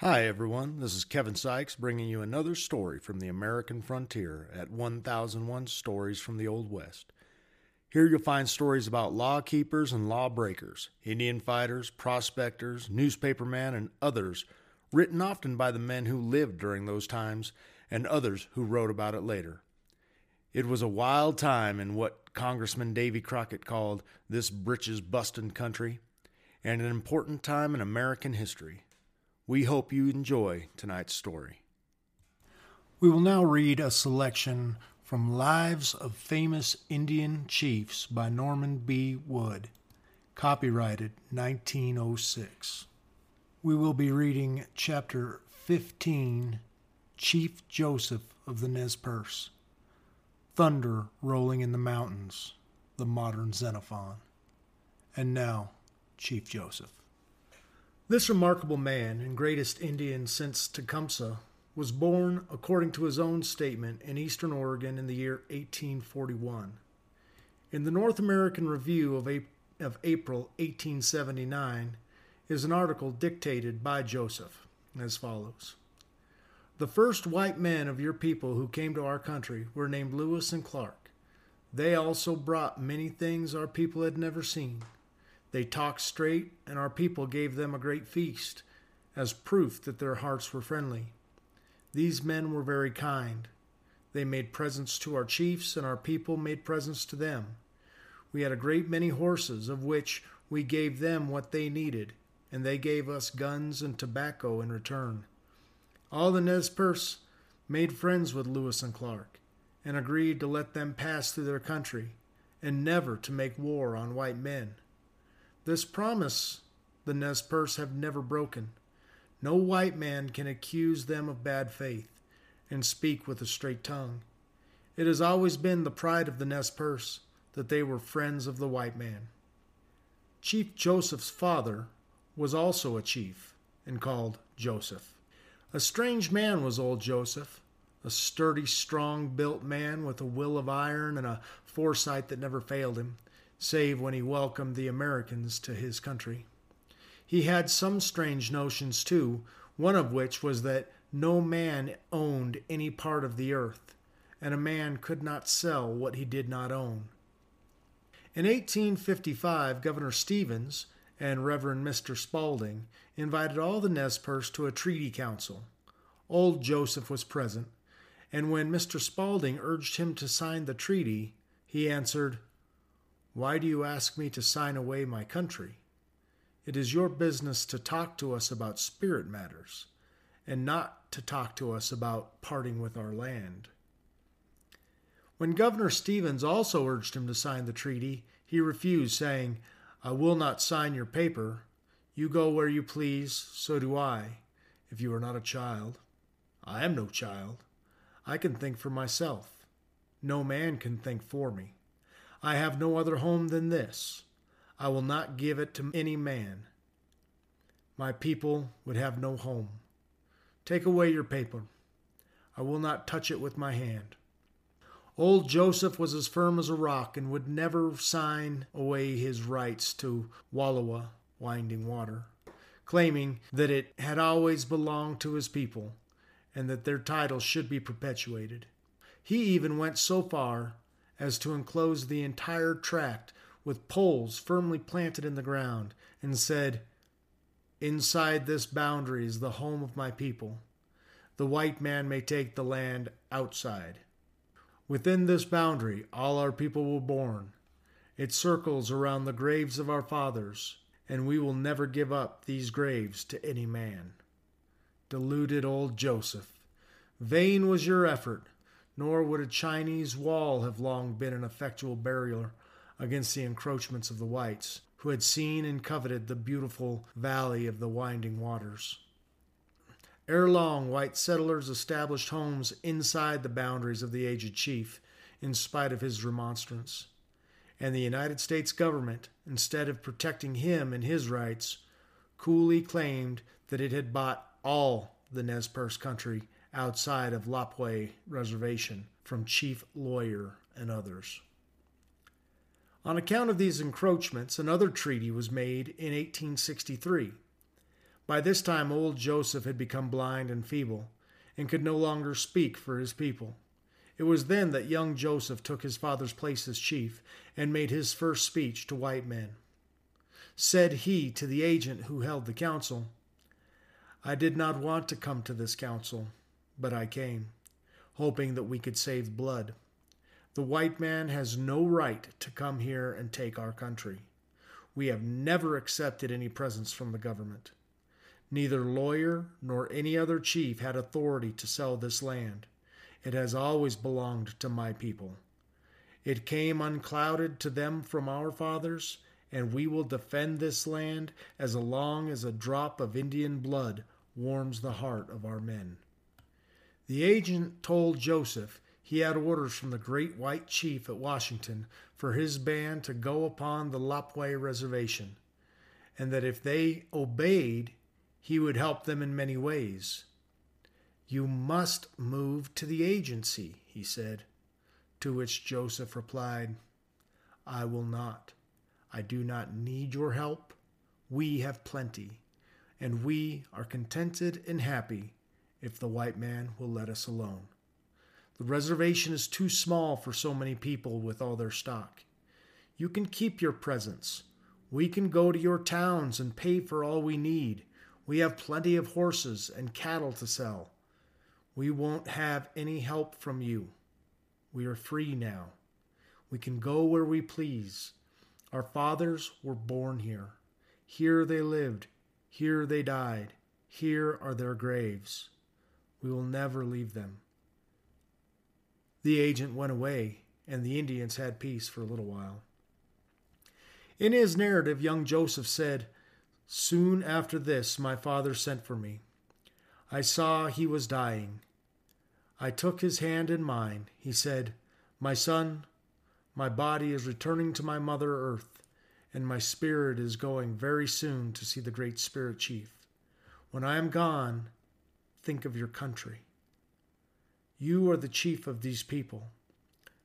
Hi, everyone. This is Kevin Sykes bringing you another story from the American frontier at 1001 Stories from the Old West. Here you'll find stories about law keepers and law breakers, Indian fighters, prospectors, newspapermen, and others, written often by the men who lived during those times and others who wrote about it later. It was a wild time in what Congressman Davy Crockett called this britches bustin' country, and an important time in American history. We hope you enjoy tonight's story. We will now read a selection from Lives of Famous Indian Chiefs by Norman B. Wood, copyrighted 1906. We will be reading chapter 15 Chief Joseph of the Nez Perce. Thunder rolling in the mountains, the modern Xenophon. And now, Chief Joseph. This remarkable man and greatest Indian since Tecumseh was born, according to his own statement, in eastern Oregon in the year 1841. In the North American Review of, of April 1879 is an article dictated by Joseph as follows The first white men of your people who came to our country were named Lewis and Clark. They also brought many things our people had never seen. They talked straight, and our people gave them a great feast, as proof that their hearts were friendly. These men were very kind. They made presents to our chiefs, and our people made presents to them. We had a great many horses, of which we gave them what they needed, and they gave us guns and tobacco in return. All the Nez Perce made friends with Lewis and Clark, and agreed to let them pass through their country, and never to make war on white men. This promise the Nez Perce have never broken. No white man can accuse them of bad faith and speak with a straight tongue. It has always been the pride of the Nez Perce that they were friends of the white man. Chief Joseph's father was also a chief and called Joseph. A strange man was old Joseph, a sturdy, strong built man with a will of iron and a foresight that never failed him save when he welcomed the Americans to his country. He had some strange notions, too, one of which was that no man owned any part of the earth, and a man could not sell what he did not own. In 1855, Governor Stevens and Reverend Mr. Spaulding invited all the Nez Perce to a treaty council. Old Joseph was present, and when Mr. Spaulding urged him to sign the treaty, he answered, why do you ask me to sign away my country? It is your business to talk to us about spirit matters, and not to talk to us about parting with our land. When Governor Stevens also urged him to sign the treaty, he refused, saying, I will not sign your paper. You go where you please, so do I, if you are not a child. I am no child. I can think for myself. No man can think for me. I have no other home than this. I will not give it to any man. My people would have no home. Take away your paper. I will not touch it with my hand. Old Joseph was as firm as a rock and would never sign away his rights to Wallowa, Winding Water, claiming that it had always belonged to his people and that their title should be perpetuated. He even went so far as to enclose the entire tract with poles firmly planted in the ground, and said, Inside this boundary is the home of my people. The white man may take the land outside. Within this boundary, all our people were born. It circles around the graves of our fathers, and we will never give up these graves to any man. Deluded old Joseph, vain was your effort nor would a Chinese wall have long been an effectual barrier against the encroachments of the whites, who had seen and coveted the beautiful valley of the winding waters. Ere long, white settlers established homes inside the boundaries of the aged chief, in spite of his remonstrance. And the United States government, instead of protecting him and his rights, coolly claimed that it had bought all the Nez Perce country outside of Lapwai Reservation from Chief Lawyer and others. On account of these encroachments, another treaty was made in 1863. By this time, old Joseph had become blind and feeble, and could no longer speak for his people. It was then that young Joseph took his father's place as chief and made his first speech to white men. Said he to the agent who held the council, I did not want to come to this council, but I came, hoping that we could save blood. The white man has no right to come here and take our country. We have never accepted any presents from the government. Neither lawyer nor any other chief had authority to sell this land. It has always belonged to my people. It came unclouded to them from our fathers, and we will defend this land as long as a drop of Indian blood warms the heart of our men. The agent told Joseph he had orders from the great white chief at Washington for his band to go upon the Lapwai reservation, and that if they obeyed, he would help them in many ways. You must move to the agency, he said. To which Joseph replied, I will not. I do not need your help. We have plenty, and we are contented and happy if the white man will let us alone. The reservation is too small for so many people with all their stock. You can keep your presents. We can go to your towns and pay for all we need. We have plenty of horses and cattle to sell. We won't have any help from you. We are free now. We can go where we please. Our fathers were born here. Here they lived. Here they died. Here are their graves. We will never leave them. The agent went away, and the Indians had peace for a little while. In his narrative, young Joseph said, Soon after this, my father sent for me. I saw he was dying. I took his hand in mine. He said, My son, my body is returning to my mother earth, and my spirit is going very soon to see the great spirit chief. When I am gone, think of your country. You are the chief of these people.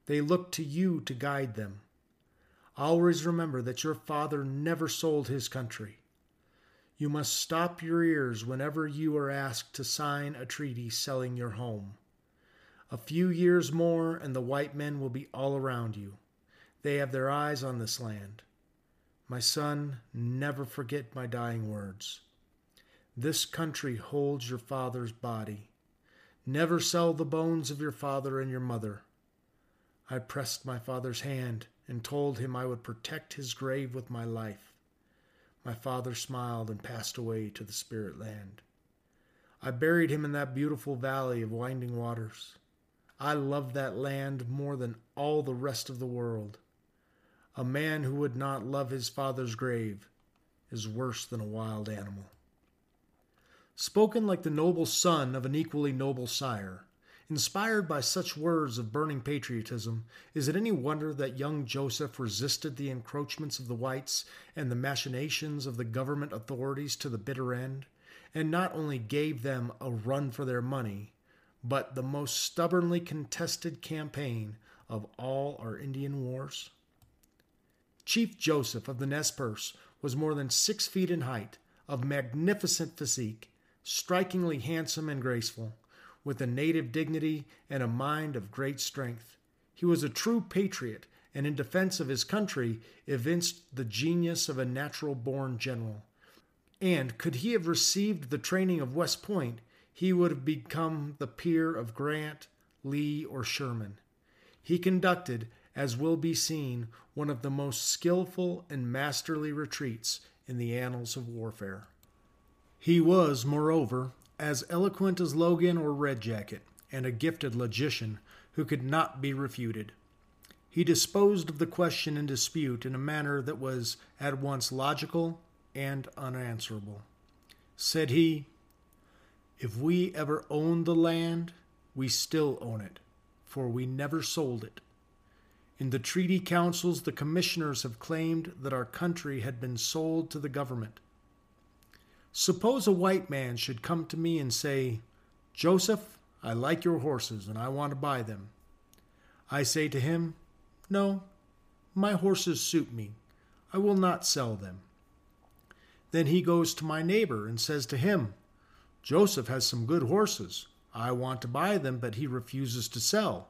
They look to you to guide them. Always remember that your father never sold his country. You must stop your ears whenever you are asked to sign a treaty selling your home. A few years more, and the white men will be all around you. They have their eyes on this land. My son, never forget my dying words. This country holds your father's body. Never sell the bones of your father and your mother. I pressed my father's hand and told him I would protect his grave with my life. My father smiled and passed away to the spirit land. I buried him in that beautiful valley of winding waters. I love that land more than all the rest of the world. A man who would not love his father's grave is worse than a wild animal. Spoken like the noble son of an equally noble sire, inspired by such words of burning patriotism, is it any wonder that young Joseph resisted the encroachments of the whites and the machinations of the government authorities to the bitter end, and not only gave them a run for their money, but the most stubbornly contested campaign of all our Indian wars? Chief Joseph of the Nez Perce was more than six feet in height, of magnificent physique, strikingly handsome and graceful, with a native dignity and a mind of great strength. He was a true patriot, and in defense of his country evinced the genius of a natural born general. And could he have received the training of West Point, he would have become the peer of Grant, Lee, or Sherman. He conducted, as will be seen, one of the most skilful and masterly retreats in the annals of warfare. He was, moreover, as eloquent as Logan or Red Jacket, and a gifted logician who could not be refuted. He disposed of the question in dispute in a manner that was at once logical and unanswerable. Said he, if we ever owned the land, we still own it, for we never sold it. In the treaty councils, the commissioners have claimed that our country had been sold to the government. Suppose a white man should come to me and say, Joseph, I like your horses and I want to buy them. I say to him, No, my horses suit me. I will not sell them. Then he goes to my neighbor and says to him, Joseph has some good horses. I want to buy them, but he refuses to sell.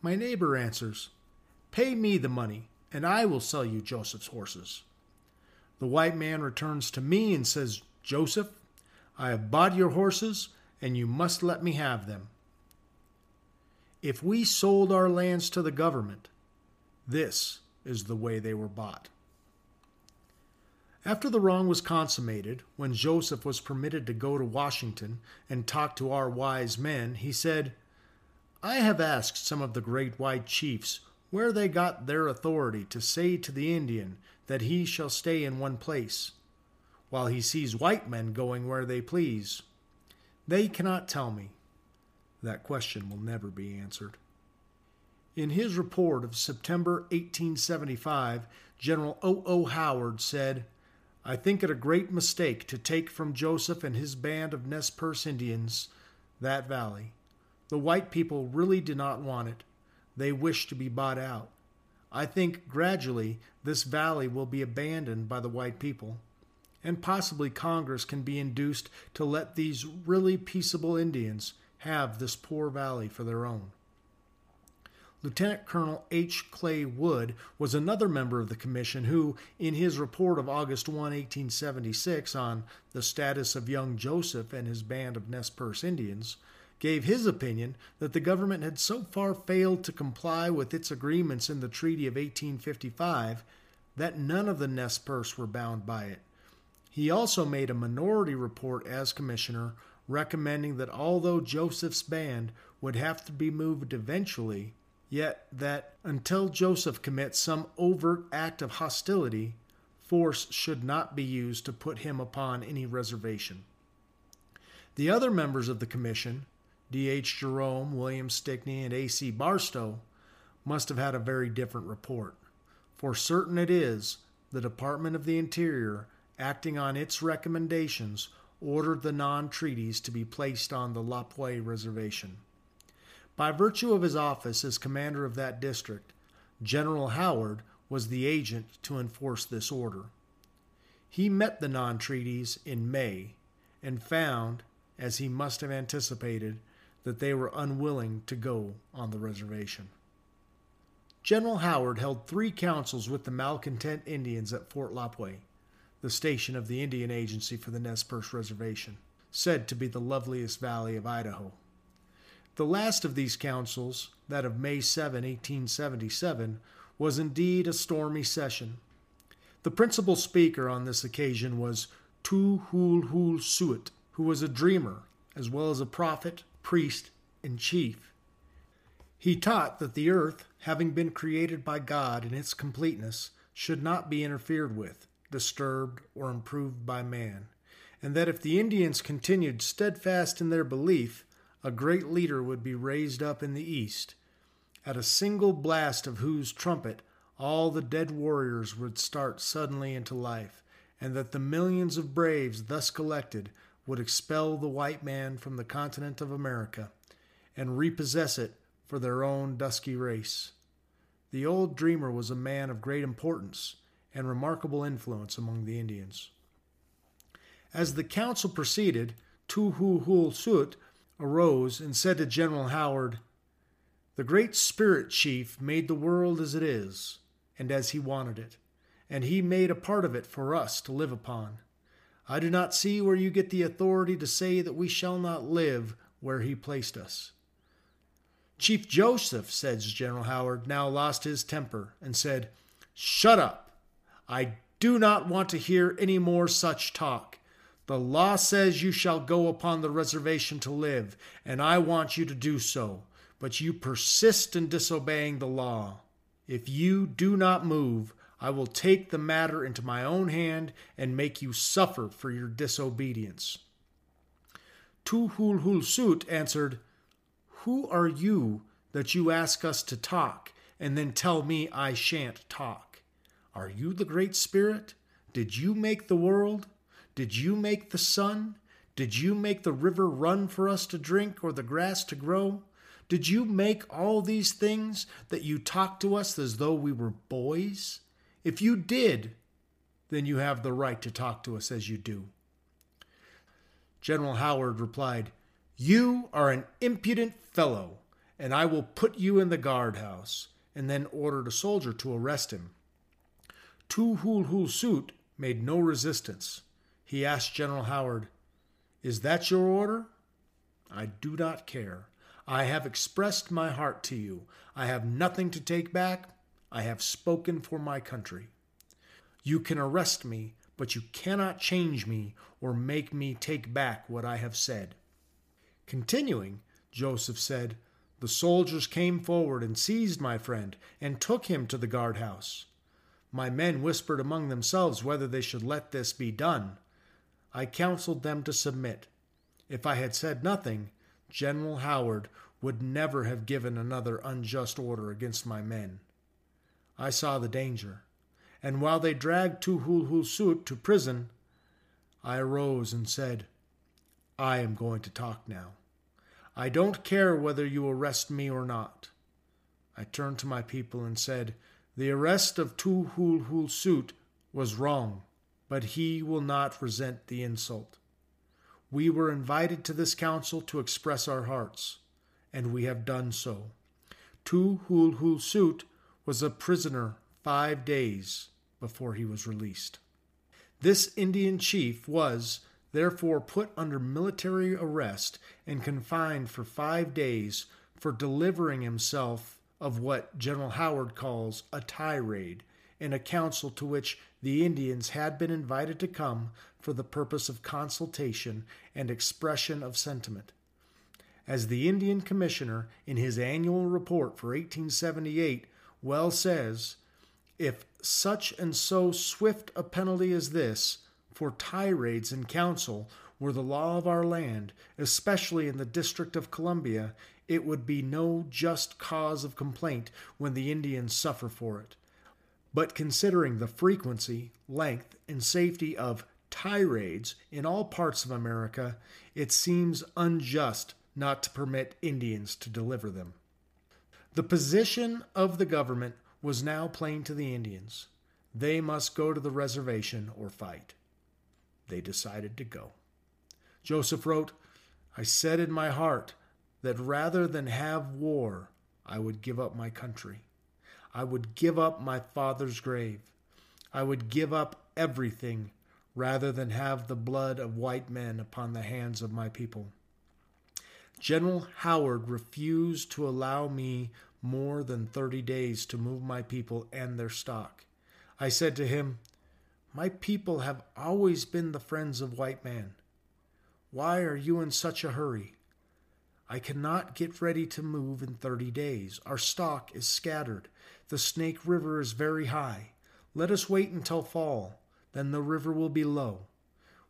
My neighbor answers, Pay me the money, and I will sell you Joseph's horses. The white man returns to me and says, Joseph, I have bought your horses, and you must let me have them. If we sold our lands to the government, this is the way they were bought. After the wrong was consummated, when Joseph was permitted to go to Washington and talk to our wise men, he said, I have asked some of the great white chiefs where they got their authority to say to the Indian that he shall stay in one place, while he sees white men going where they please. They cannot tell me. That question will never be answered. In his report of September 1875, General O. O. Howard said, I think it a great mistake to take from Joseph and his band of Nez Perce Indians that valley. The white people really do not want it. They wish to be bought out. I think gradually this valley will be abandoned by the white people, and possibly Congress can be induced to let these really peaceable Indians have this poor valley for their own. Lieutenant Colonel H. Clay Wood was another member of the commission who, in his report of August 1, 1876, on the status of young Joseph and his band of Nez Perce Indians, gave his opinion that the government had so far failed to comply with its agreements in the Treaty of 1855 that none of the Nez Perce were bound by it. He also made a minority report as commissioner recommending that although Joseph's band would have to be moved eventually, yet that until Joseph commits some overt act of hostility, force should not be used to put him upon any reservation. The other members of the commission, D.H. Jerome, William Stickney, and A.C. Barstow, must have had a very different report. For certain it is, the Department of the Interior, acting on its recommendations, ordered the non treaties to be placed on the Lapwai Reservation. By virtue of his office as commander of that district, General Howard was the agent to enforce this order. He met the non treaties in May and found, as he must have anticipated, that they were unwilling to go on the reservation. General Howard held three councils with the malcontent Indians at Fort Lapwai, the station of the Indian Agency for the Nez Perce Reservation, said to be the loveliest valley of Idaho. The last of these councils, that of May 7, 1877, was indeed a stormy session. The principal speaker on this occasion was Tu Hul Hul Suet, who was a dreamer, as well as a prophet, priest, and chief. He taught that the earth, having been created by God in its completeness, should not be interfered with, disturbed, or improved by man, and that if the Indians continued steadfast in their belief, a great leader would be raised up in the east, at a single blast of whose trumpet all the dead warriors would start suddenly into life, and that the millions of braves thus collected would expel the white man from the continent of America and repossess it for their own dusky race. The old dreamer was a man of great importance and remarkable influence among the Indians. As the council proceeded, Tu Hu Hul Suet arose and said to General Howard, The Great Spirit Chief made the world as it is, and as he wanted it, and he made a part of it for us to live upon. I do not see where you get the authority to say that we shall not live where he placed us. Chief Joseph, says General Howard, now lost his temper and said, Shut up! I do not want to hear any more such talk. The law says you shall go upon the reservation to live, and I want you to do so, but you persist in disobeying the law. If you do not move, I will take the matter into my own hand and make you suffer for your disobedience. Tu Hul Hul Suet answered, Who are you that you ask us to talk and then tell me I shan't talk? Are you the Great Spirit? Did you make the world? Did you make the sun? Did you make the river run for us to drink or the grass to grow? Did you make all these things that you talk to us as though we were boys? If you did, then you have the right to talk to us as you do. General Howard replied, You are an impudent fellow, and I will put you in the guardhouse, and then ordered a soldier to arrest him. Tu made no resistance. He asked General Howard, Is that your order? I do not care. I have expressed my heart to you. I have nothing to take back. I have spoken for my country. You can arrest me, but you cannot change me or make me take back what I have said. Continuing, Joseph said, The soldiers came forward and seized my friend and took him to the guardhouse. My men whispered among themselves whether they should let this be done. I counseled them to submit. If I had said nothing, General Howard would never have given another unjust order against my men. I saw the danger, and while they dragged Tu Hul Hul Suit to prison, I arose and said, I am going to talk now. I don't care whether you arrest me or not. I turned to my people and said, The arrest of Tu Hul Hul Suit was wrong, but he will not resent the insult. We were invited to this council to express our hearts, and we have done so. Tu Hul Hul Suit was a prisoner five days before he was released. This Indian chief was, therefore, put under military arrest and confined for five days for delivering himself of what General Howard calls a tirade in a council to which the Indians had been invited to come for the purpose of consultation and expression of sentiment. As the Indian Commissioner, in his annual report for 1878, well says, if such and so swift a penalty as this for tirades in council were the law of our land, especially in the District of Columbia, it would be no just cause of complaint when the Indians suffer for it. But considering the frequency, length, and safety of tirades in all parts of America, it seems unjust not to permit Indians to deliver them. The position of the government was now plain to the Indians. They must go to the reservation or fight. They decided to go. Joseph wrote, I said in my heart that rather than have war, I would give up my country. I would give up my father's grave. I would give up everything rather than have the blood of white men upon the hands of my people. General Howard refused to allow me more than 30 days to move my people and their stock. I said to him, My people have always been the friends of white man. Why are you in such a hurry? I cannot get ready to move in 30 days. Our stock is scattered. The Snake River is very high. Let us wait until fall, then the river will be low.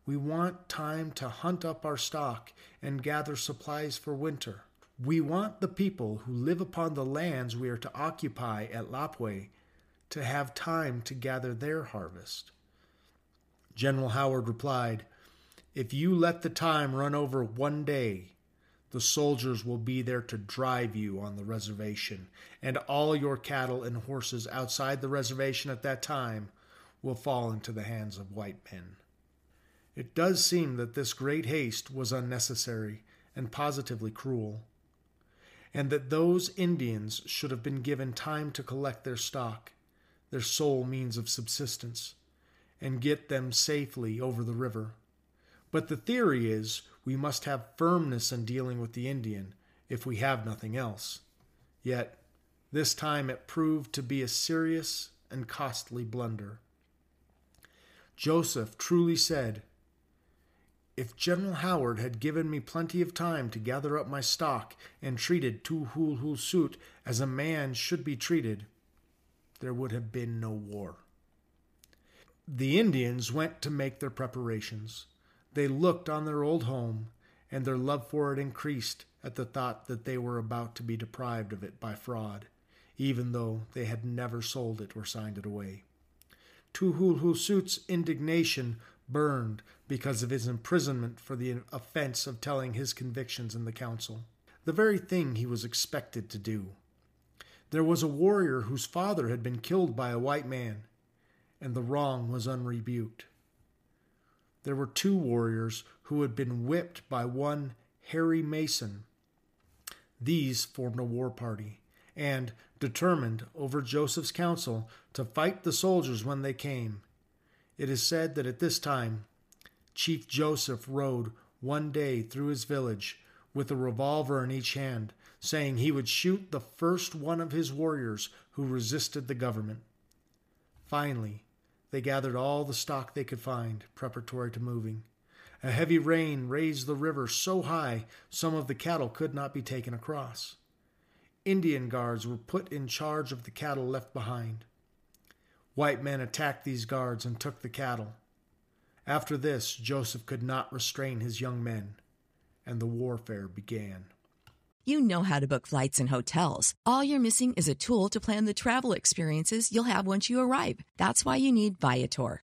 We want time to hunt up our stock and gather supplies for winter. We want the people who live upon the lands we are to occupy at Lapwai to have time to gather their harvest. General Howard replied, If you let the time run over one day, the soldiers will be there to drive you on the reservation, and all your cattle and horses outside the reservation at that time will fall into the hands of white men. It does seem that this great haste was unnecessary and positively cruel, and that those Indians should have been given time to collect their stock, their sole means of subsistence, and get them safely over the river. But the theory is we must have firmness in dealing with the Indian if we have nothing else. Yet, this time it proved to be a serious and costly blunder. Joseph truly said, If General Howard had given me plenty of time to gather up my stock and treated Tu as a man should be treated, there would have been no war. The Indians went to make their preparations. They looked on their old home, and their love for it increased at the thought that they were about to be deprived of it by fraud, even though they had never sold it or signed it away. Tu Hul Hul indignation burned because of his imprisonment for the offense of telling his convictions in the council, the very thing he was expected to do. There was a warrior whose father had been killed by a white man, and the wrong was unrebuked. There were two warriors who had been whipped by one Harry Mason. These formed a war party and, determined, over Joseph's counsel, to fight the soldiers when they came. It is said that at this time, Chief Joseph rode one day through his village with a revolver in each hand, saying he would shoot the first one of his warriors who resisted the government. Finally, they gathered all the stock they could find, preparatory to moving. A heavy rain raised the river so high some of the cattle could not be taken across. Indian guards were put in charge of the cattle left behind. White men attacked these guards and took the cattle. After this, Joseph could not restrain his young men, and the warfare began. You know how to book flights and hotels. All you're missing is a tool to plan the travel experiences you'll have once you arrive. That's why you need Viator.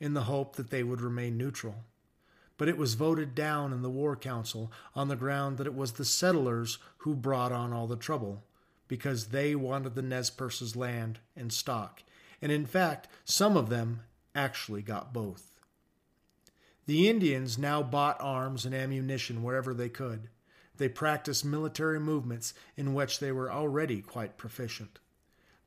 in the hope that they would remain neutral. But it was voted down in the War Council on the ground that it was the settlers who brought on all the trouble, because they wanted the Nez Perces land and stock, and in fact, some of them actually got both. The Indians now bought arms and ammunition wherever they could. They practiced military movements in which they were already quite proficient.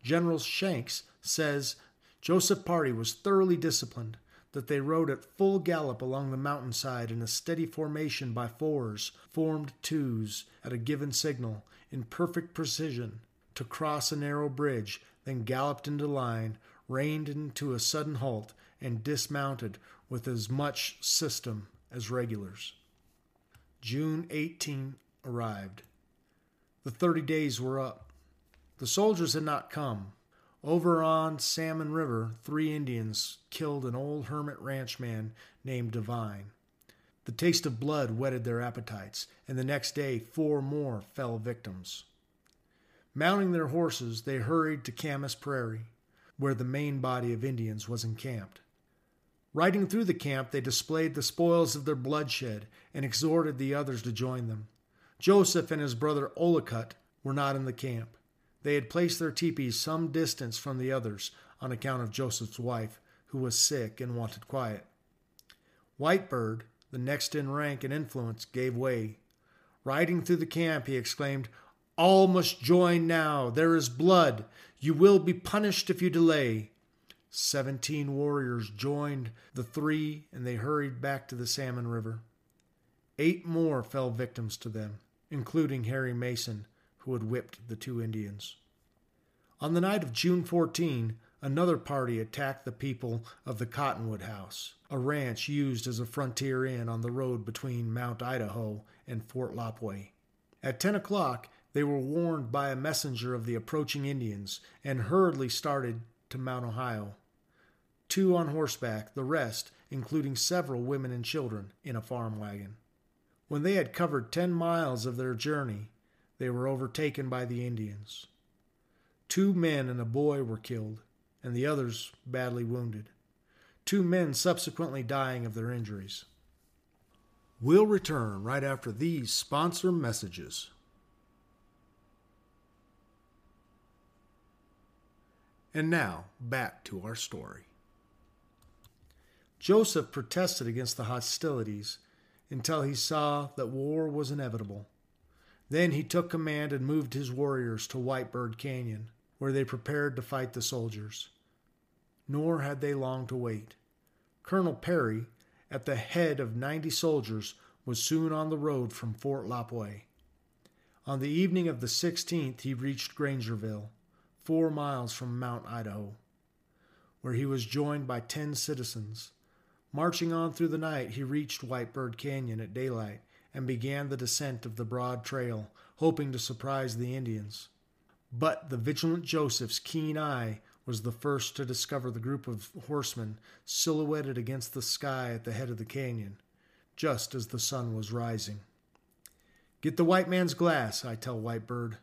General Shanks says Joseph Party was thoroughly disciplined, that they rode at full gallop along the mountainside in a steady formation by fours, formed twos, at a given signal, in perfect precision, to cross a narrow bridge, then galloped into line, reined into a sudden halt, and dismounted with as much system as regulars. June 18 arrived. The thirty days were up. The soldiers had not come. Over on Salmon River, three Indians killed an old hermit ranchman named Devine. The taste of blood whetted their appetites, and the next day four more fell victims. Mounting their horses, they hurried to Camas Prairie, where the main body of Indians was encamped. Riding through the camp, they displayed the spoils of their bloodshed and exhorted the others to join them. Joseph and his brother Ollicott were not in the camp. They had placed their teepees some distance from the others on account of Joseph's wife, who was sick and wanted quiet. Whitebird, the next in rank and influence, gave way. Riding through the camp, he exclaimed, All must join now. There is blood. You will be punished if you delay. Seventeen warriors joined the three, and they hurried back to the Salmon River. Eight more fell victims to them, including Harry Mason, who had whipped the two Indians. On the night of June 14, another party attacked the people of the Cottonwood House, a ranch used as a frontier inn on the road between Mount Idaho and Fort Lapwai. At 10 o'clock, they were warned by a messenger of the approaching Indians and hurriedly started to Mount Idaho. Two on horseback, the rest, including several women and children, in a farm wagon. When they had covered 10 miles of their journey, they were overtaken by the Indians. Two men and a boy were killed, and the others badly wounded. Two men subsequently dying of their injuries. We'll return right after these sponsor messages. And now, back to our story. Joseph protested against the hostilities until he saw that war was inevitable. Then he took command and moved his warriors to Whitebird Canyon, where they prepared to fight the soldiers. Nor had they long to wait. Colonel Perry, at the head of 90 soldiers, was soon on the road from Fort Lapwai. On the evening of the 16th, he reached Grangeville, four miles from Mount Idaho, where he was joined by 10 citizens. Marching on through the night, he reached Whitebird Canyon at daylight and began the descent of the broad trail, hoping to surprise the Indians. But the vigilant Joseph's keen eye was the first to discover the group of horsemen silhouetted against the sky at the head of the canyon, just as the sun was rising. Get the white man's glass, I tell Whitebird.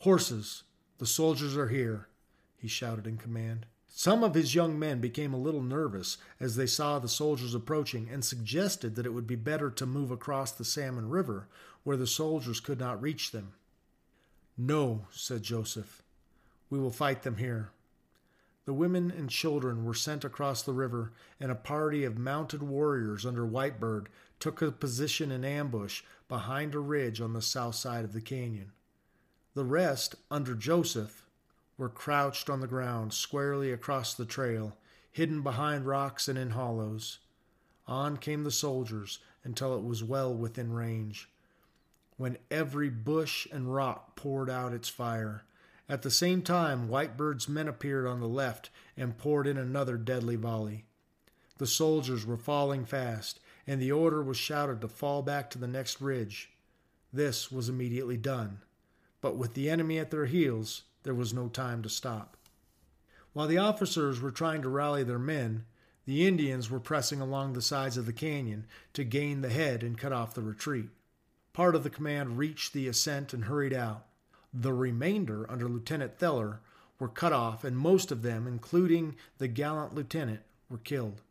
Horses, the soldiers are here, he shouted in command. Some of his young men became a little nervous as they saw the soldiers approaching and suggested that it would be better to move across the Salmon River where the soldiers could not reach them. No, said Joseph. We will fight them here. The women and children were sent across the river, and a party of mounted warriors under Whitebird took a position in ambush behind a ridge on the south side of the canyon. The rest, under Joseph, were crouched on the ground squarely across the trail, hidden behind rocks and in hollows. On came the soldiers until it was well within range, when every bush and rock poured out its fire at the same time, Whitebird's men appeared on the left and poured in another deadly volley. The soldiers were falling fast, and the order was shouted to fall back to the next ridge. This was immediately done, but with the enemy at their heels, there was no time to stop. While the officers were trying to rally their men, the Indians were pressing along the sides of the canyon to gain the head and cut off the retreat. Part of the command reached the ascent and hurried out. The remainder, under Lieutenant Theller, were cut off, and most of them, including the gallant lieutenant, were killed.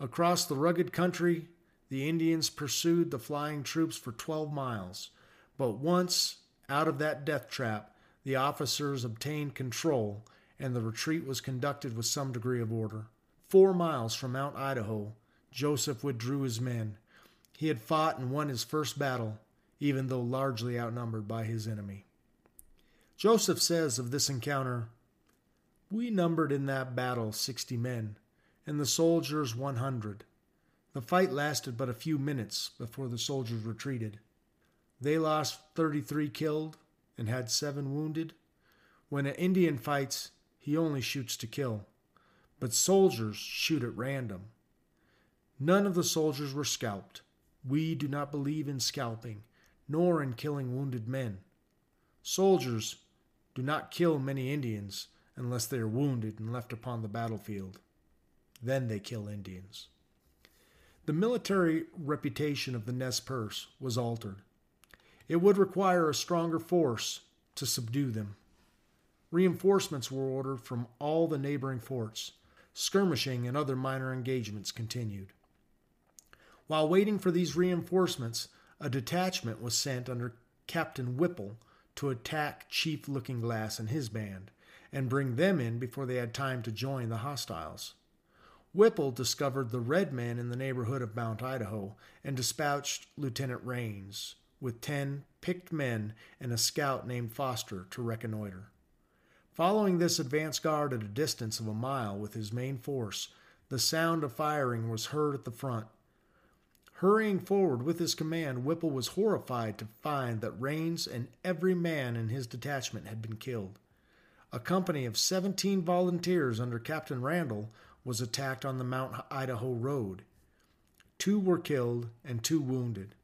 Across the rugged country, the Indians pursued the flying troops for 12 miles, but once out of that death trap, the officers obtained control, and the retreat was conducted with some degree of order. Four miles from Mount Idaho, Joseph withdrew his men. He had fought and won his first battle, even though largely outnumbered by his enemy. Joseph says of this encounter, We numbered in that battle sixty men, and the soldiers one hundred. The fight lasted but a few minutes before the soldiers retreated. They lost 33 killed and had seven wounded. When an Indian fights, he only shoots to kill, but soldiers shoot at random. None of the soldiers were scalped. We do not believe in scalping, nor in killing wounded men. Soldiers do not kill many Indians unless they are wounded and left upon the battlefield. Then they kill Indians. The military reputation of the Nez Perce was altered. It would require a stronger force to subdue them. Reinforcements were ordered from all the neighboring forts. Skirmishing and other minor engagements continued. While waiting for these reinforcements, a detachment was sent under Captain Whipple to attack Chief Looking Glass and his band and bring them in before they had time to join the hostiles. Whipple discovered the red men in the neighborhood of Mount Idaho and dispatched Lieutenant Rains with ten picked men and a scout named Foster to reconnoiter. Following this advance guard at a distance of a mile with his main force, the sound of firing was heard at the front Hurrying forward with his command, Whipple was horrified to find that Rains and every man in his detachment had been killed. A company of 17 volunteers under Captain Randall was attacked on the Mount Idaho Road. Two were killed and two wounded.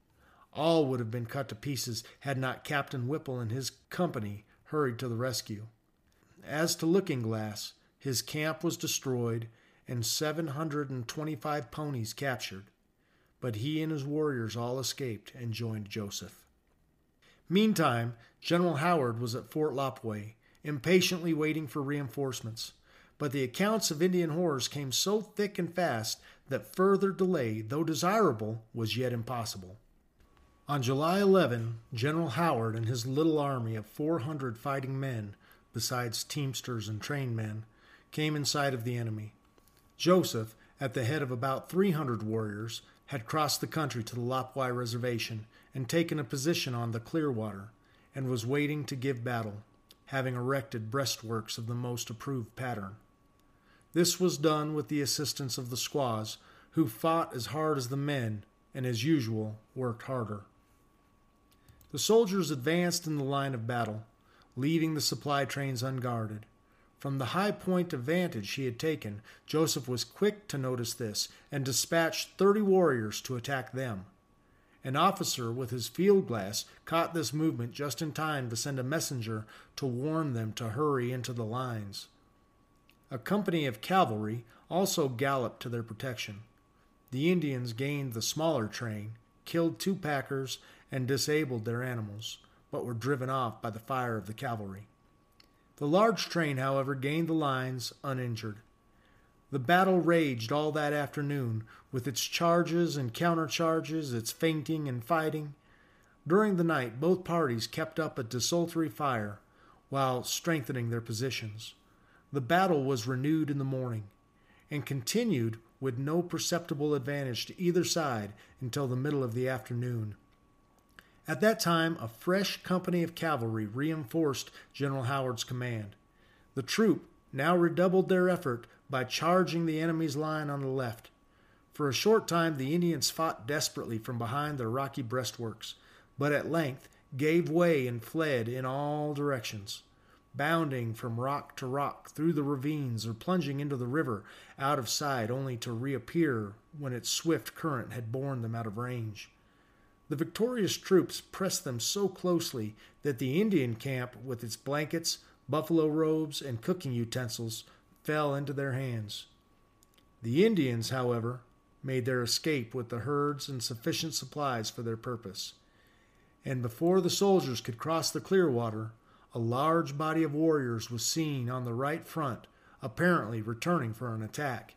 All would have been cut to pieces had not Captain Whipple and his company hurried to the rescue. As to Looking Glass, his camp was destroyed and 725 ponies captured but he and his warriors all escaped and joined Joseph. Meantime, General Howard was at Fort Lapwai, impatiently waiting for reinforcements. But the accounts of Indian horrors came so thick and fast that further delay, though desirable, was yet impossible. On July 11, General Howard and his little army of 400 fighting men, besides teamsters and trained men, came in sight of the enemy. Joseph, at the head of about 300 warriors, had crossed the country to the Lapwai Reservation and taken a position on the Clearwater, and was waiting to give battle, having erected breastworks of the most approved pattern. This was done with the assistance of the squaws, who fought as hard as the men, and as usual worked harder. The soldiers advanced in the line of battle, leaving the supply trains unguarded. From the high point of vantage he had taken, Joseph was quick to notice this and dispatched thirty warriors to attack them. An officer with his field glass caught this movement just in time to send a messenger to warn them to hurry into the lines. A company of cavalry also galloped to their protection. The Indians gained the smaller train, killed two packers, and disabled their animals, but were driven off by the fire of the cavalry. The large train, however, gained the lines uninjured. The battle raged all that afternoon, with its charges and countercharges, its feinting and fighting. During the night, both parties kept up a desultory fire while strengthening their positions. The battle was renewed in the morning and continued with no perceptible advantage to either side until the middle of the afternoon. At that time, a fresh company of cavalry reinforced General Howard's command. The troop now redoubled their effort by charging the enemy's line on the left. For a short time, the Indians fought desperately from behind their rocky breastworks, but at length gave way and fled in all directions, bounding from rock to rock through the ravines or plunging into the river out of sight only to reappear when its swift current had borne them out of range. The victorious troops pressed them so closely that the Indian camp, with its blankets, buffalo robes, and cooking utensils, fell into their hands. The Indians, however, made their escape with the herds and sufficient supplies for their purpose. And before the soldiers could cross the Clearwater, a large body of warriors was seen on the right front, apparently returning for an attack.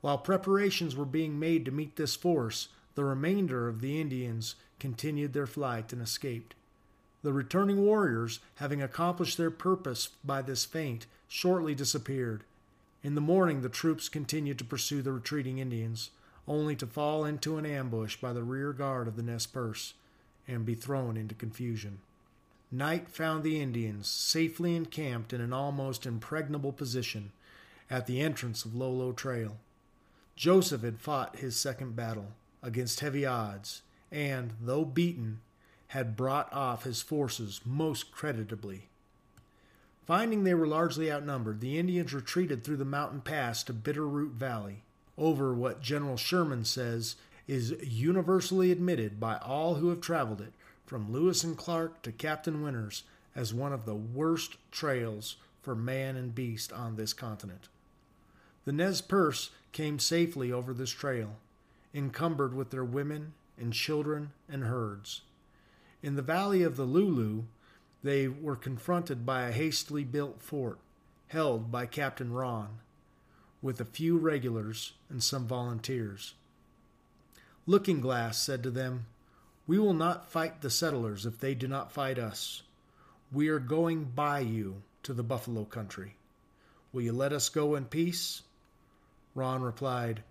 While preparations were being made to meet this force, the remainder of the Indians continued their flight and escaped. The returning warriors, having accomplished their purpose by this feint, shortly disappeared. In the morning, the troops continued to pursue the retreating Indians, only to fall into an ambush by the rear guard of the Nez Perce and be thrown into confusion. Night found the Indians safely encamped in an almost impregnable position at the entrance of Lolo Trail. Joseph had fought his second battle against heavy odds, and, though beaten, had brought off his forces most creditably. Finding they were largely outnumbered, the Indians retreated through the mountain pass to Bitterroot Valley, over what General Sherman says is universally admitted by all who have traveled it, from Lewis and Clark to Captain Winters, as one of the worst trails for man and beast on this continent. The Nez Perce came safely over this trail, encumbered with their women and children and herds. In the valley of the Lolo, they were confronted by a hastily built fort held by Captain Rawn, with a few regulars and some volunteers. Looking Glass said to them, We will not fight the settlers if they do not fight us. We are going by you to the buffalo country. Will you let us go in peace? Rawn replied,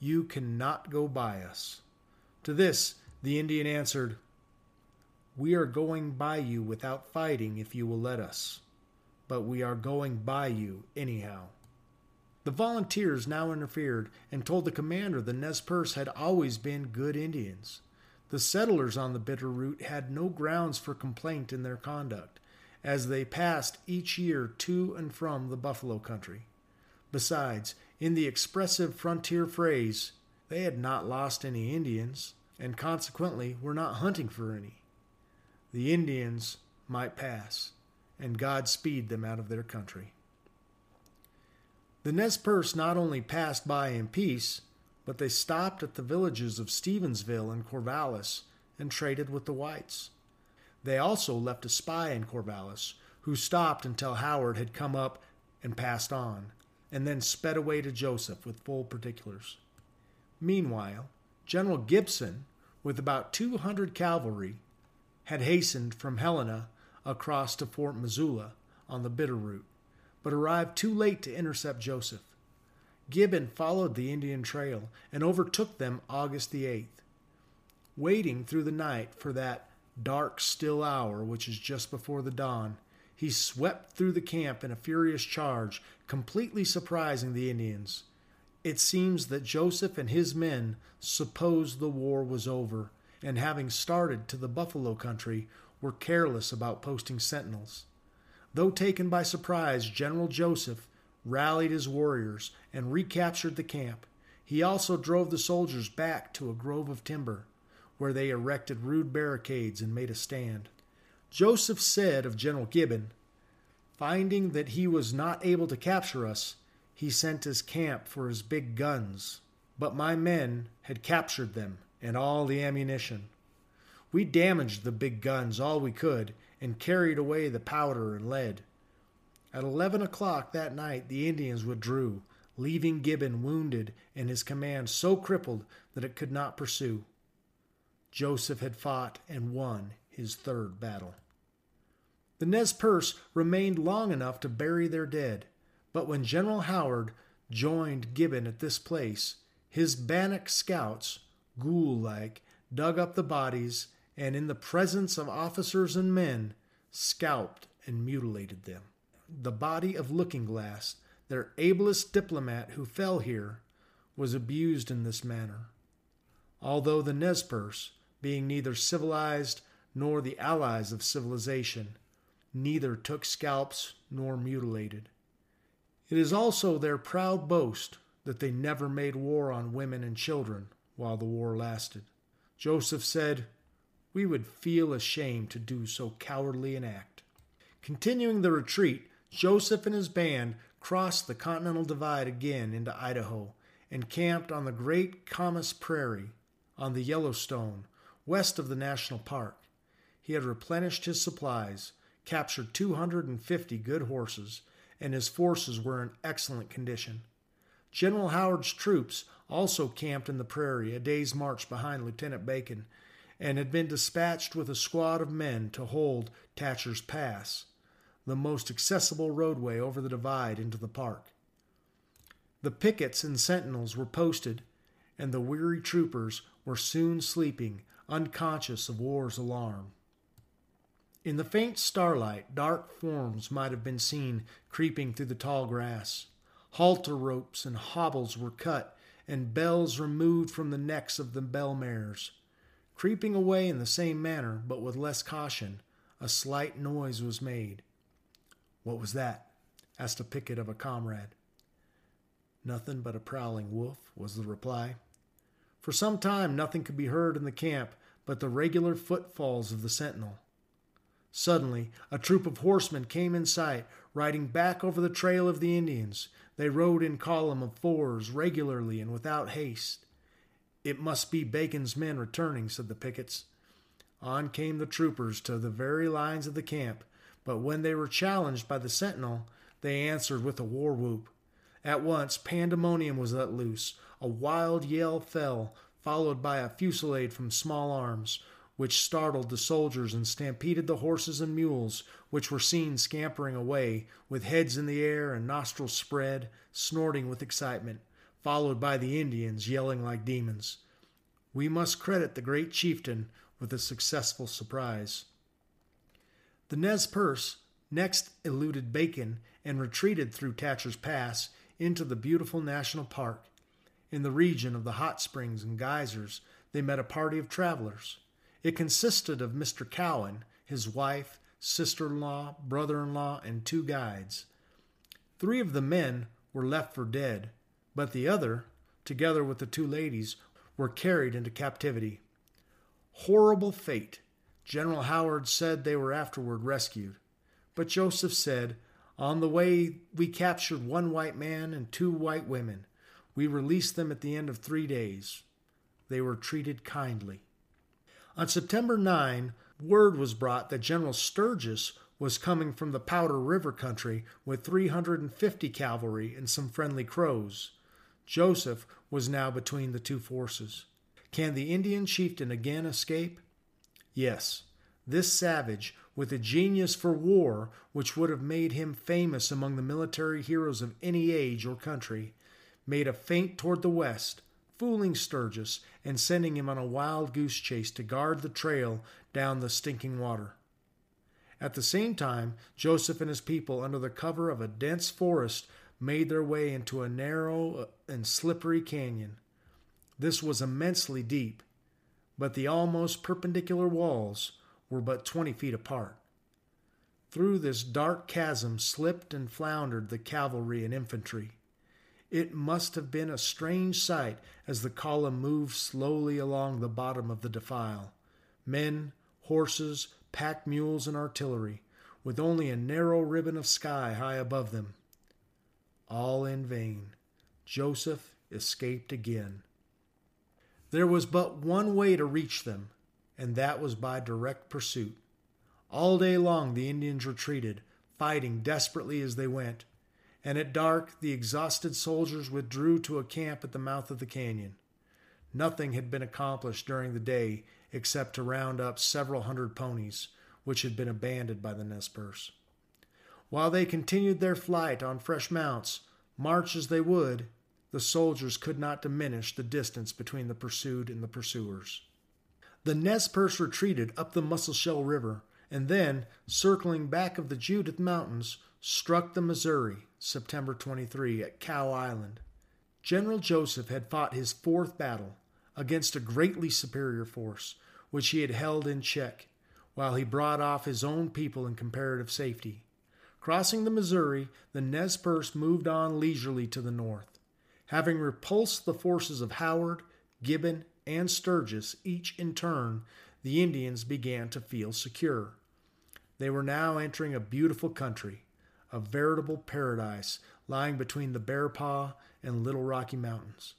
you cannot go by us. To this the Indian answered, We are going by you without fighting if you will let us, but we are going by you anyhow. The volunteers now interfered and told the commander the Nez Perce had always been good Indians. The settlers on the Bitter Bitterroot had no grounds for complaint in their conduct, as they passed each year to and from the buffalo country. Besides, in the expressive frontier phrase, they had not lost any Indians, and consequently were not hunting for any. The Indians might pass, and God speed them out of their country. The Nez Perce not only passed by in peace, but they stopped at the villages of Stevensville and Corvallis and traded with the whites. They also left a spy in Corvallis, who stopped until Howard had come up and passed on, and then sped away to Joseph with full particulars. Meanwhile, General Gibbon, with about 200 cavalry, had hastened from Helena across to Fort Missoula on the Bitterroot, but arrived too late to intercept Joseph. Gibbon followed the Indian trail and overtook them August the 8th. Waiting through the night for that dark, still hour which is just before the dawn, he swept through the camp in a furious charge, completely surprising the Indians. It seems that Joseph and his men supposed the war was over, and having started to the buffalo country, were careless about posting sentinels. Though taken by surprise, General Joseph rallied his warriors and recaptured the camp. He also drove the soldiers back to a grove of timber, where they erected rude barricades and made a stand. Joseph said of General Gibbon, Finding that he was not able to capture us, he sent his camp for his big guns, but my men had captured them and all the ammunition. We damaged the big guns all we could and carried away the powder and lead. At eleven o'clock that night, the Indians withdrew, leaving Gibbon wounded and his command so crippled that it could not pursue. Joseph had fought and won his third battle. The Nez Perce remained long enough to bury their dead, but when General Howard joined Gibbon at this place, his Bannock scouts, ghoul like, dug up the bodies and, in the presence of officers and men, scalped and mutilated them. The body of Looking Glass, their ablest diplomat who fell here, was abused in this manner. Although the Nez Perce, being neither civilized nor the allies of civilization, neither took scalps nor mutilated. It is also their proud boast that they never made war on women and children while the war lasted. Joseph said, We would feel ashamed to do so cowardly an act. Continuing the retreat, Joseph and his band crossed the Continental Divide again into Idaho and camped on the Great Camas Prairie on the Yellowstone, west of the national park. He had replenished his supplies, captured 250 good horses, and his forces were in excellent condition. General Howard's troops also camped in the prairie a day's march behind Lieutenant Bacon and had been dispatched with a squad of men to hold Tatcher's Pass, the most accessible roadway over the divide into the park. The pickets and sentinels were posted, and the weary troopers were soon sleeping, unconscious of war's alarm. In the faint starlight, dark forms might have been seen creeping through the tall grass. Halter ropes and hobbles were cut, and bells removed from the necks of the bell mares. Creeping away in the same manner, but with less caution, a slight noise was made. What was that? asked a picket of a comrade. Nothing but a prowling wolf, was the reply. For some time, nothing could be heard in the camp but the regular footfalls of the sentinel. Suddenly, a troop of horsemen came in sight, riding back over the trail of the Indians. They rode in column of fours, regularly and without haste. It must be Bacon's men returning, said the pickets. On came the troopers to the very lines of the camp, but when they were challenged by the sentinel, they answered with a war whoop. At once, pandemonium was let loose. A wild yell fell, followed by a fusillade from small arms which startled the soldiers and stampeded the horses and mules, which were seen scampering away, with heads in the air and nostrils spread, snorting with excitement, followed by the Indians yelling like demons. We must credit the great chieftain with a successful surprise. The Nez Perce next eluded Bacon and retreated through Thatcher's Pass into the beautiful national park. In the region of the hot springs and geysers, they met a party of travelers. It consisted of Mr. Cowan, his wife, sister in law, brother in law, and two guides. Three of the men were left for dead, but the other, together with the two ladies, were carried into captivity. Horrible fate! General Howard said they were afterward rescued. But Joseph said, On the way, we captured one white man and two white women. We released them at the end of three days. They were treated kindly. On September 9, word was brought that General Sturgis was coming from the Powder River country with 350 cavalry and some friendly Crows. Joseph was now between the two forces. Can the Indian chieftain again escape? Yes. This savage, with a genius for war which would have made him famous among the military heroes of any age or country, made a feint toward the west fooling Sturgis and sending him on a wild goose chase to guard the trail down the stinking water. At the same time, Joseph and his people, under the cover of a dense forest, made their way into a narrow and slippery canyon. This was immensely deep, but the almost perpendicular walls were but twenty feet apart. Through this dark chasm slipped and floundered the cavalry and infantry. It must have been a strange sight as the column moved slowly along the bottom of the defile. Men, horses, pack mules, and artillery, with only a narrow ribbon of sky high above them. all in vain. Joseph escaped again. There was but one way to reach them, and that was by direct pursuit. All day long the Indians retreated, fighting desperately as they went, and at dark the exhausted soldiers withdrew to a camp at the mouth of the canyon. Nothing had been accomplished during the day except to round up several hundred ponies, which had been abandoned by the Nez Perce. While they continued their flight on fresh mounts, march as they would, the soldiers could not diminish the distance between the pursued and the pursuers. The Nez Perce retreated up the Musselshell River and then, circling back of the Judith Mountains, struck the Missouri September 23 at Cow Island. General Joseph had fought his fourth battle against a greatly superior force, which he had held in check, while he brought off his own people in comparative safety. Crossing the Missouri, the Nez Perce moved on leisurely to the north. Having repulsed the forces of Howard, Gibbon, and Sturgis, each in turn, the Indians began to feel secure. They were now entering a beautiful country, a veritable paradise lying between the Bear Paw and Little Rocky Mountains.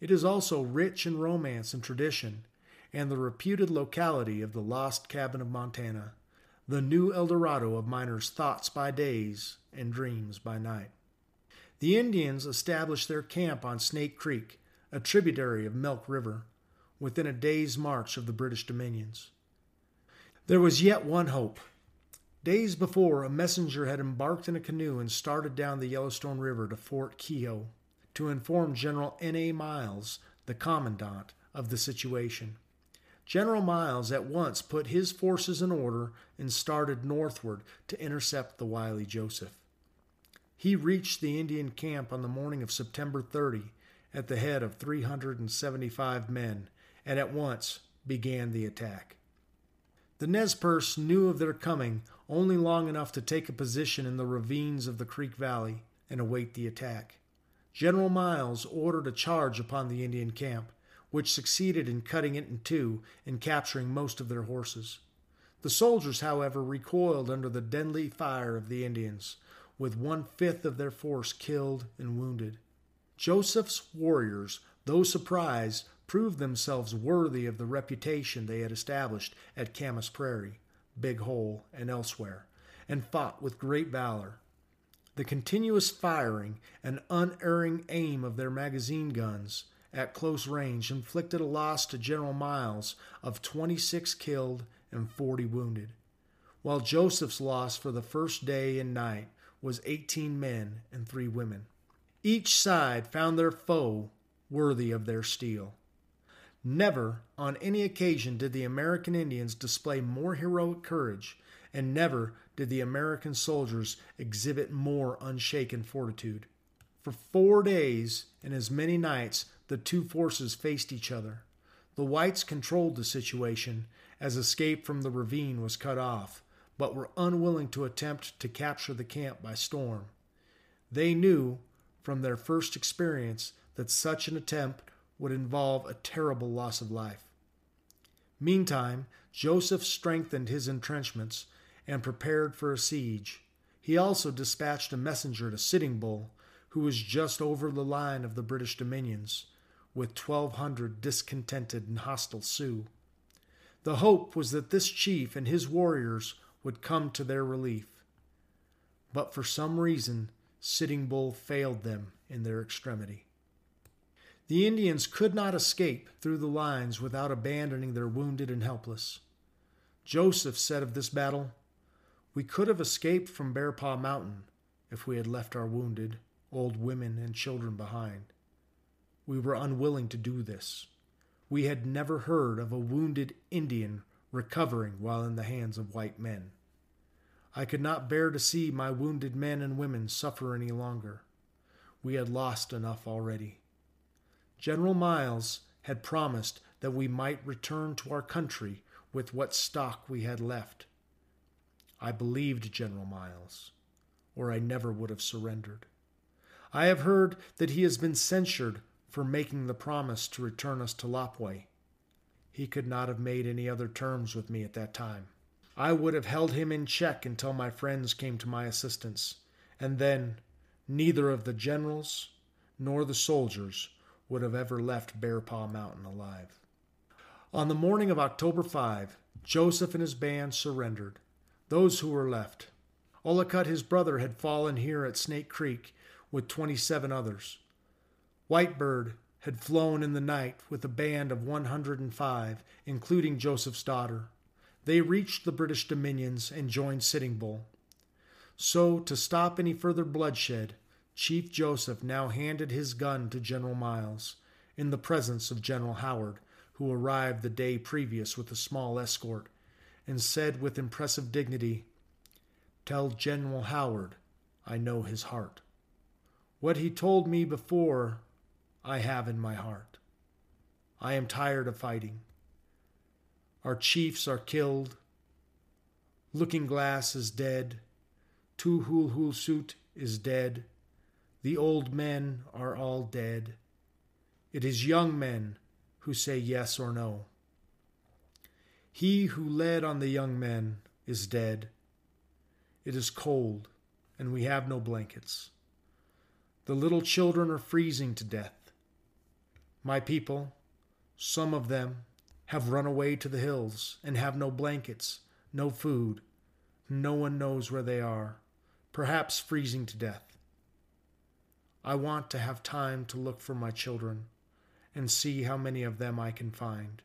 It is also rich in romance and tradition, and the reputed locality of the lost cabin of Montana, the new El Dorado of miners' thoughts by days and dreams by night. The Indians established their camp on Snake Creek, a tributary of Milk River, within a day's march of the British dominions. There was yet one hope. Days before, a messenger had embarked in a canoe and started down the Yellowstone River to Fort Keogh to inform General N.A. Miles, the commandant, of the situation. General Miles at once put his forces in order and started northward to intercept the wily Joseph. He reached the Indian camp on the morning of September 30 at the head of 375 men and at once began the attack. The Nez Perce knew of their coming only long enough to take a position in the ravines of the Creek Valley and await the attack. General Miles ordered a charge upon the Indian camp, which succeeded in cutting it in two and capturing most of their horses. The soldiers, however, recoiled under the deadly fire of the Indians, with one fifth of their force killed and wounded. Joseph's warriors, though surprised, proved themselves worthy of the reputation they had established at Camas Prairie, Big Hole, and elsewhere, and fought with great valor. The continuous firing and unerring aim of their magazine guns at close range inflicted a loss to General Miles of 26 killed and 40 wounded, while Joseph's loss for the first day and night was 18 men and 3 women. Each side found their foe worthy of their steel. Never on any occasion did the American Indians display more heroic courage, and never did the American soldiers exhibit more unshaken fortitude. For four days and as many nights, the two forces faced each other. The whites controlled the situation, as escape from the ravine was cut off, but were unwilling to attempt to capture the camp by storm. They knew, from their first experience, that such an attempt would involve a terrible loss of life. Meantime, Joseph strengthened his entrenchments and prepared for a siege. He also dispatched a messenger to Sitting Bull, who was just over the line of the British dominions, with 1,200 discontented and hostile Sioux. The hope was that this chief and his warriors would come to their relief. But for some reason, Sitting Bull failed them in their extremity. The Indians could not escape through the lines without abandoning their wounded and helpless. Joseph said of this battle, We could have escaped from Bear Paw Mountain if we had left our wounded, old women, and children behind. We were unwilling to do this. We had never heard of a wounded Indian recovering while in the hands of white men. I could not bear to see my wounded men and women suffer any longer. We had lost enough already. General Miles had promised that we might return to our country with what stock we had left. I believed General Miles, or I never would have surrendered. I have heard that he has been censured for making the promise to return us to Lapwai. He could not have made any other terms with me at that time. I would have held him in check until my friends came to my assistance, and then, neither of the generals nor the soldiers would have ever left Bear Paw Mountain alive. On the morning of October 5, Joseph and his band surrendered. Those who were left. Ollicott, his brother, had fallen here at Snake Creek with 27 others. Whitebird had flown in the night with a band of 105, including Joseph's daughter. They reached the British dominions and joined Sitting Bull. So, to stop any further bloodshed, Chief Joseph now handed his gun to General Miles, in the presence of General Howard, who arrived the day previous with a small escort, and said with impressive dignity, Tell General Howard I know his heart. What he told me before, I have in my heart. I am tired of fighting. Our chiefs are killed. Looking Glass is dead. Tu Hul Hul Sut is dead. The old men are all dead. It is young men who say yes or no. He who led on the young men is dead. It is cold, and we have no blankets. The little children are freezing to death. My people, some of them, have run away to the hills and have no blankets, no food. No one knows where they are, perhaps freezing to death. I want to have time to look for my children and see how many of them I can find.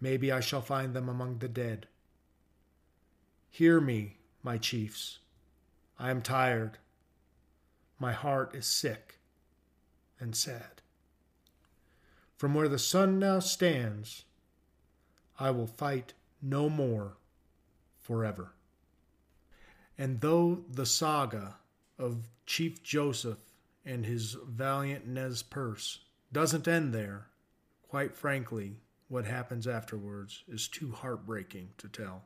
Maybe I shall find them among the dead. Hear me, my chiefs. I am tired. My heart is sick and sad. From where the sun now stands, I will fight no more forever. And though the saga of Chief Joseph and his valiant Nez Perce doesn't end there, quite frankly, what happens afterwards is too heartbreaking to tell.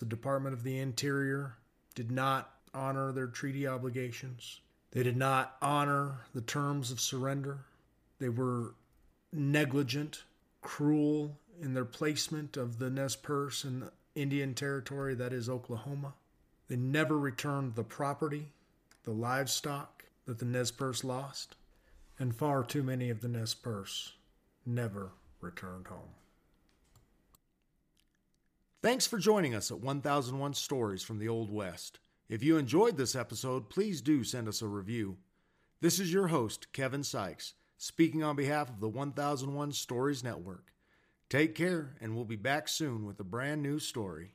The Department of the Interior did not honor their treaty obligations. They did not honor the terms of surrender. They were negligent, cruel in their placement of the Nez Perce in Indian Territory, that is Oklahoma. They never returned the property, the livestock that the Nez Perce lost, and far too many of the Nez Perce never returned home. Thanks for joining us at 1001 Stories from the Old West. If you enjoyed this episode, please do send us a review. This is your host, Kevin Sykes, speaking on behalf of the 1001 Stories Network. Take care, and we'll be back soon with a brand new story.